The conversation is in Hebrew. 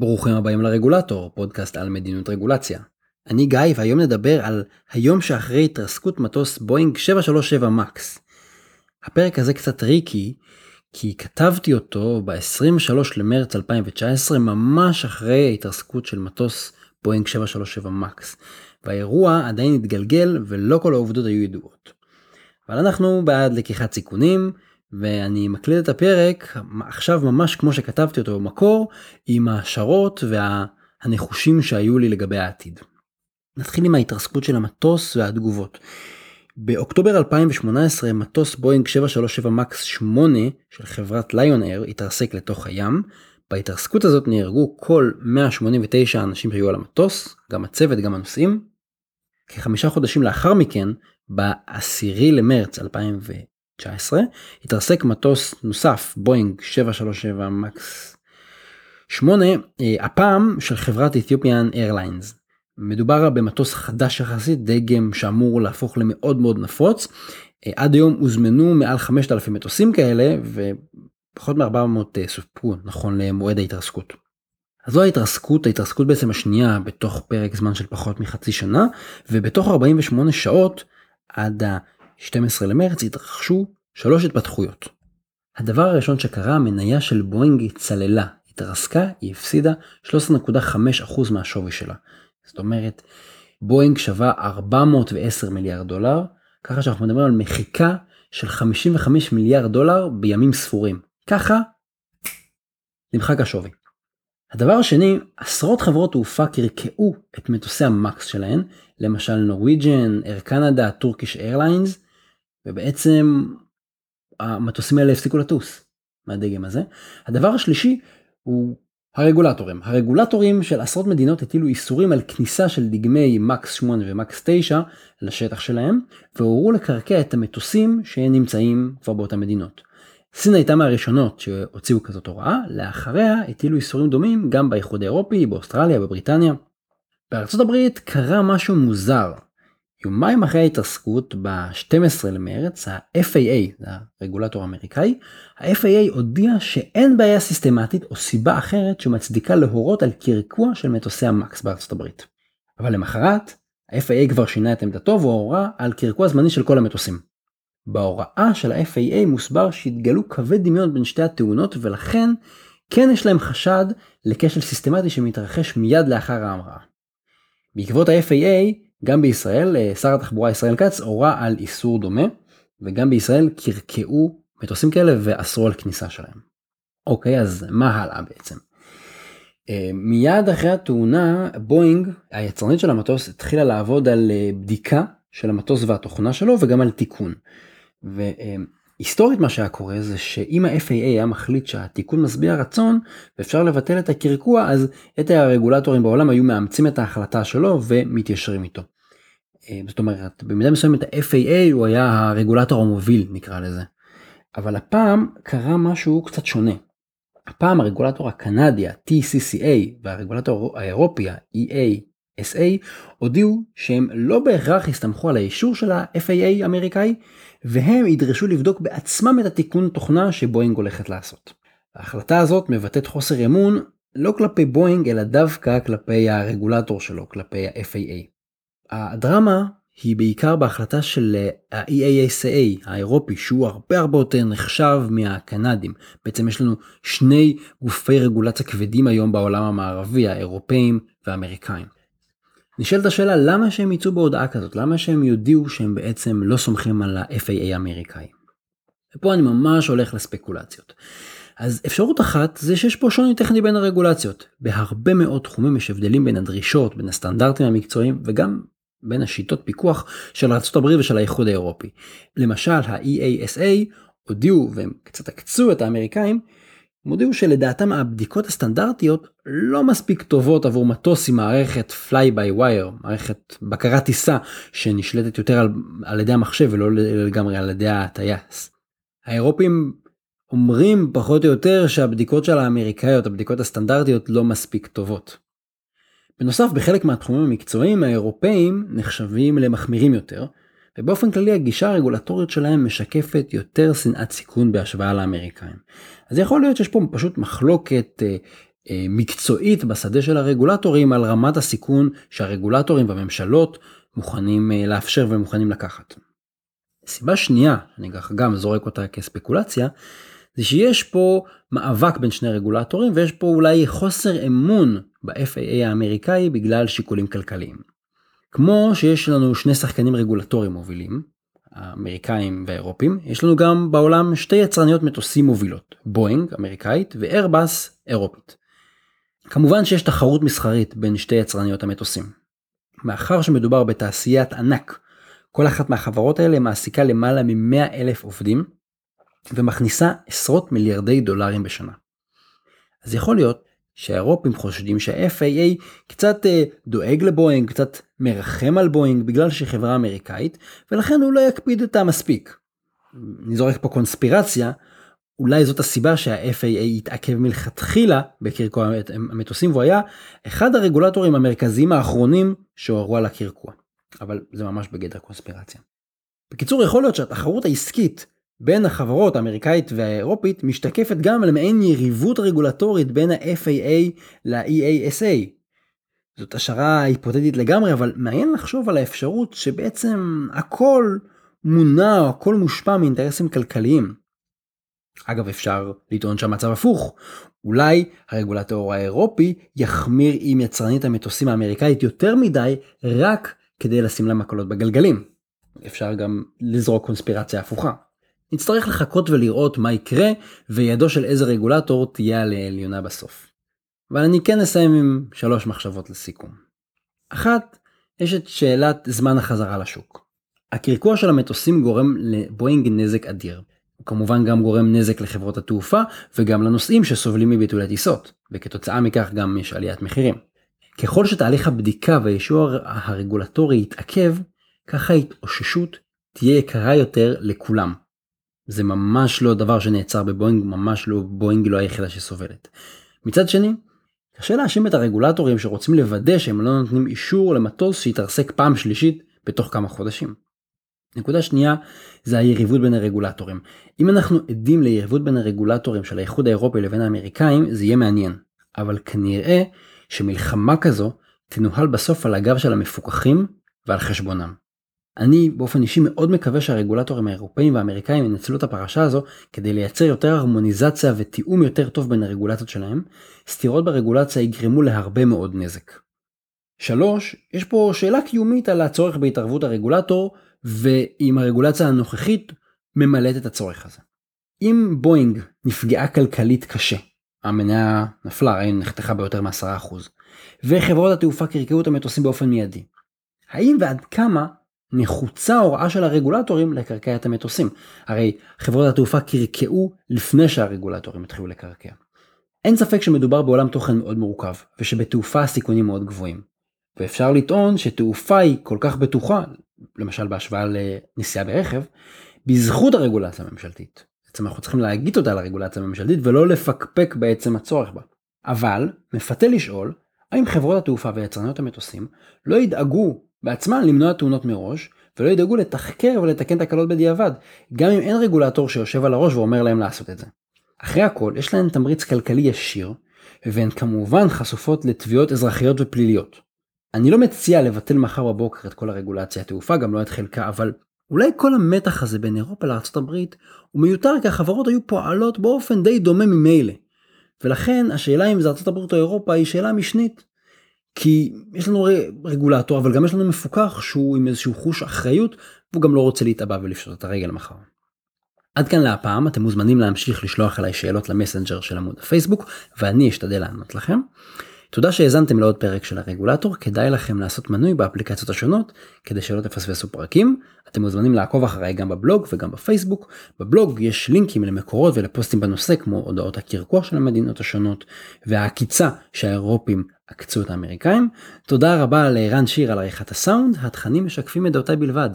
ברוכים הבאים לרגולטור, פודקאסט על מדיניות רגולציה. אני גיא והיום נדבר על היום שאחרי התרסקות מטוס בואינג 737 מקס. הפרק הזה קצת טריקי, כי כתבתי אותו ב-23 למרץ 2019 ממש אחרי ההתרסקות של מטוס בואינג 737 מקס. והאירוע עדיין התגלגל ולא כל העובדות היו ידועות. אבל אנחנו בעד לקיחת סיכונים, ואני מקליט את הפרק עכשיו ממש כמו שכתבתי אותו במקור עם ההשערות והנחושים שהיו לי לגבי העתיד. נתחיל עם ההתרסקות של המטוס והתגובות. באוקטובר 2018 מטוס בואינג 737 מקס 8 של חברת ליון אייר התרסק לתוך הים. בהתרסקות הזאת נהרגו כל 189 אנשים שהיו על המטוס, גם הצוות גם הנוסעים. כחמישה חודשים לאחר מכן, ב-10 למרץ 2019 19 התרסק מטוס נוסף בואינג 737 מקס 8 אה, הפעם של חברת אתיופיאן איירליינס. מדובר במטוס חדש יחסית דגם שאמור להפוך למאוד מאוד נפוץ. אה, עד היום הוזמנו מעל 5,000 מטוסים כאלה ופחות מ-400 אה, סופקו נכון למועד ההתרסקות. אז זו ההתרסקות, ההתרסקות בעצם השנייה בתוך פרק זמן של פחות מחצי שנה ובתוך 48 שעות עד ה... 12 למרץ התרחשו שלוש התפתחויות. הדבר הראשון שקרה, המניה של בואינג צללה, התרסקה, היא הפסידה 13.5% מהשווי שלה. זאת אומרת, בואינג שווה 410 מיליארד דולר, ככה שאנחנו מדברים על מחיקה של 55 מיליארד דולר בימים ספורים. ככה נמחק השווי. הדבר השני, עשרות חברות תעופה קרקעו את מטוסי המקס שלהן, למשל נורוויג'ן, אר קנדה, טורקיש איירליינס, ובעצם המטוסים האלה הפסיקו לטוס מהדגם הזה. הדבר השלישי הוא הרגולטורים. הרגולטורים של עשרות מדינות הטילו איסורים על כניסה של דגמי מקס 8 ומקס 9 לשטח שלהם, והורו לקרקע את המטוסים שנמצאים כבר באותן מדינות. סין הייתה מהראשונות שהוציאו כזאת הוראה, לאחריה הטילו איסורים דומים גם באיחוד האירופי, באוסטרליה, בבריטניה. בארצות הברית קרה משהו מוזר יומיים אחרי ההתרסקות ב-12 למרץ ה-FAA, הרגולטור האמריקאי, ה-FAA הודיע שאין בעיה סיסטמטית או סיבה אחרת שמצדיקה להורות על קרקוע של מטוסי המקס בארצות הברית. אבל למחרת, ה-FAA כבר שינה את עמדתו והורה על קרקוע זמני של כל המטוסים. בהוראה של ה-FAA מוסבר שהתגלו קווי דמיון בין שתי התאונות ולכן כן יש להם חשד לכשל סיסטמטי שמתרחש מיד לאחר ההמראה. בעקבות ה-FAA גם בישראל אה, שר התחבורה ישראל כץ הורה על איסור דומה וגם בישראל קרקעו מטוסים כאלה ואסרו על כניסה שלהם. אוקיי אז מה הלאה בעצם. אה, מיד אחרי התאונה בואינג היצרנית של המטוס התחילה לעבוד על אה, בדיקה של המטוס והתוכנה שלו וגם על תיקון. היסטורית מה שהיה קורה זה שאם ה-FAA היה מחליט שהתיקון משביע רצון ואפשר לבטל את הקרקוע אז יתר הרגולטורים בעולם היו מאמצים את ההחלטה שלו ומתיישרים איתו. אה, זאת אומרת במידה מסוימת ה-FAA הוא היה הרגולטור המוביל נקרא לזה. אבל הפעם קרה משהו קצת שונה. הפעם הרגולטור הקנדי ה-TCCA והרגולטור האירופי ה-EASA הודיעו שהם לא בהכרח הסתמכו על האישור של ה-FAA האמריקאי והם ידרשו לבדוק בעצמם את התיקון תוכנה שבואינג הולכת לעשות. ההחלטה הזאת מבטאת חוסר אמון לא כלפי בואינג אלא דווקא כלפי הרגולטור שלו, כלפי ה-FAA. הדרמה היא בעיקר בהחלטה של ה-EASA האירופי שהוא הרבה הרבה יותר נחשב מהקנדים. בעצם יש לנו שני גופי רגולציה כבדים היום בעולם המערבי, האירופאים והאמריקאים. נשאלת השאלה למה שהם יצאו בהודעה כזאת, למה שהם יודיעו שהם בעצם לא סומכים על ה-FAA האמריקאי. ופה אני ממש הולך לספקולציות. אז אפשרות אחת זה שיש פה שוני טכני בין הרגולציות. בהרבה מאוד תחומים יש הבדלים בין הדרישות, בין הסטנדרטים המקצועיים וגם בין השיטות פיקוח של ארה"ב ושל האיחוד האירופי. למשל ה-EASA הודיעו והם קצת עקצו את האמריקאים הם הודיעו שלדעתם הבדיקות הסטנדרטיות לא מספיק טובות עבור מטוס עם מערכת fly by wire, מערכת בקרת טיסה שנשלטת יותר על, על ידי המחשב ולא לגמרי על ידי הטייס. האירופים אומרים פחות או יותר שהבדיקות של האמריקאיות, הבדיקות הסטנדרטיות לא מספיק טובות. בנוסף בחלק מהתחומים המקצועיים האירופאים נחשבים למחמירים יותר, ובאופן כללי הגישה הרגולטורית שלהם משקפת יותר שנאת סיכון בהשוואה לאמריקאים. אז יכול להיות שיש פה פשוט מחלוקת אה, אה, מקצועית בשדה של הרגולטורים על רמת הסיכון שהרגולטורים והממשלות מוכנים אה, לאפשר ומוכנים לקחת. סיבה שנייה, אני גם זורק אותה כספקולציה, זה שיש פה מאבק בין שני רגולטורים ויש פה אולי חוסר אמון ב-FAA האמריקאי בגלל שיקולים כלכליים. כמו שיש לנו שני שחקנים רגולטוריים מובילים, האמריקאים והאירופים, יש לנו גם בעולם שתי יצרניות מטוסים מובילות, בואינג אמריקאית ואיירבאס אירופית. כמובן שיש תחרות מסחרית בין שתי יצרניות המטוסים. מאחר שמדובר בתעשיית ענק, כל אחת מהחברות האלה מעסיקה למעלה מ-100 אלף עובדים ומכניסה עשרות מיליארדי דולרים בשנה. אז יכול להיות שהאירופים חושדים שה-FAA קצת אה, דואג לבואינג, קצת מרחם על בואינג בגלל שהיא חברה אמריקאית, ולכן הוא לא יקפיד אותה מספיק. אני זורק פה קונספירציה, אולי זאת הסיבה שה-FAA התעכב מלכתחילה בקרקוע המטוסים והוא היה אחד הרגולטורים המרכזיים האחרונים שהורו על הקרקוע. אבל זה ממש בגדר קונספירציה. בקיצור יכול להיות שהתחרות העסקית בין החברות האמריקאית והאירופית משתקפת גם על מעין יריבות רגולטורית בין ה-FAA ל-EASA. זאת השערה היפותטית לגמרי אבל מעניין לחשוב על האפשרות שבעצם הכל מונע או הכל מושפע מאינטרסים כלכליים. אגב אפשר לטעון שהמצב הפוך. אולי הרגולטור האירופי יחמיר עם יצרנית המטוסים האמריקאית יותר מדי רק כדי לשים לה מקלות בגלגלים. אפשר גם לזרוק קונספירציה הפוכה. נצטרך לחכות ולראות מה יקרה וידו של איזה רגולטור תהיה על העליונה בסוף. אבל אני כן אסיים עם שלוש מחשבות לסיכום. אחת, יש את שאלת זמן החזרה לשוק. הקרקוע של המטוסים גורם לבואינג נזק אדיר. הוא כמובן גם גורם נזק לחברות התעופה וגם לנוסעים שסובלים מביטולי טיסות, וכתוצאה מכך גם יש עליית מחירים. ככל שתהליך הבדיקה והאישור הרגולטורי יתעכב, ככה ההתאוששות תהיה יקרה יותר לכולם. זה ממש לא דבר שנעצר בבואינג, ממש לא, בואינג לא היחידה שסובלת. מצד שני, קשה להאשים את הרגולטורים שרוצים לוודא שהם לא נותנים אישור למטוס שיתרסק פעם שלישית בתוך כמה חודשים. נקודה שנייה זה היריבות בין הרגולטורים. אם אנחנו עדים ליריבות בין הרגולטורים של האיחוד האירופי לבין האמריקאים זה יהיה מעניין. אבל כנראה שמלחמה כזו תנוהל בסוף על הגב של המפוקחים ועל חשבונם. אני באופן אישי מאוד מקווה שהרגולטורים האירופאים והאמריקאים ינצלו את הפרשה הזו כדי לייצר יותר הרמוניזציה ותיאום יותר טוב בין הרגולציות שלהם, סתירות ברגולציה יגרמו להרבה מאוד נזק. 3. יש פה שאלה קיומית על הצורך בהתערבות הרגולטור ואם הרגולציה הנוכחית ממלאת את הצורך הזה. אם בואינג נפגעה כלכלית קשה, המניה נפלה, ראינו נחתכה ביותר מ-10%, וחברות התעופה קרקעו את המטוסים באופן מיידי. האם ועד כמה נחוצה הוראה של הרגולטורים לקרקע את המטוסים? הרי חברות התעופה קרקעו לפני שהרגולטורים התחילו לקרקע. אין ספק שמדובר בעולם תוכן מאוד מורכב, ושבתעופה הסיכונים מאוד גבוהים. ואפשר לטעון שתעופה היא כל כך בטוחה, למשל בהשוואה לנסיעה ברכב, בזכות הרגולציה הממשלתית. בעצם אנחנו צריכים להגיד תודה לרגולציה הממשלתית ולא לפקפק בעצם הצורך בה. אבל מפתה לשאול האם חברות התעופה ויצרניות המטוסים לא ידאגו בעצמם למנוע תאונות מראש ולא ידאגו לתחקר ולתקן תקלות בדיעבד גם אם אין רגולטור שיושב על הראש ואומר להם לעשות את זה. אחרי הכל יש להן תמריץ כלכלי ישיר והן כמובן חשופות לתביעות אזרחיות ופליליות. אני לא מציע לבטל מחר בבוקר את כל הרגולציה התעופה גם לא את חלקה אבל אולי כל המתח הזה בין אירופה לארה"ב הוא מיותר כי החברות היו פועלות באופן די דומה ממילא. ולכן השאלה אם זה ארה"ב או אירופה היא שאלה משנית. כי יש לנו רגולטור אבל גם יש לנו מפוקח שהוא עם איזשהו חוש אחריות והוא גם לא רוצה להתאבע ולפשוט את הרגל מחר. עד כאן להפעם אתם מוזמנים להמשיך לשלוח אליי שאלות למסנג'ר של עמוד הפייסבוק ואני אשתדל לענות לכם. תודה שהאזנתם לעוד פרק של הרגולטור, כדאי לכם לעשות מנוי באפליקציות השונות כדי שלא תפספסו פרקים. אתם מוזמנים לעקוב אחריי גם בבלוג וגם בפייסבוק. בבלוג יש לינקים למקורות ולפוסטים בנושא כמו הודעות הקרקוע של המדינות השונות והעקיצה שהאירופים עקצו את האמריקאים. תודה רבה לערן שיר על עריכת הסאונד, התכנים משקפים את דעותיי בלבד.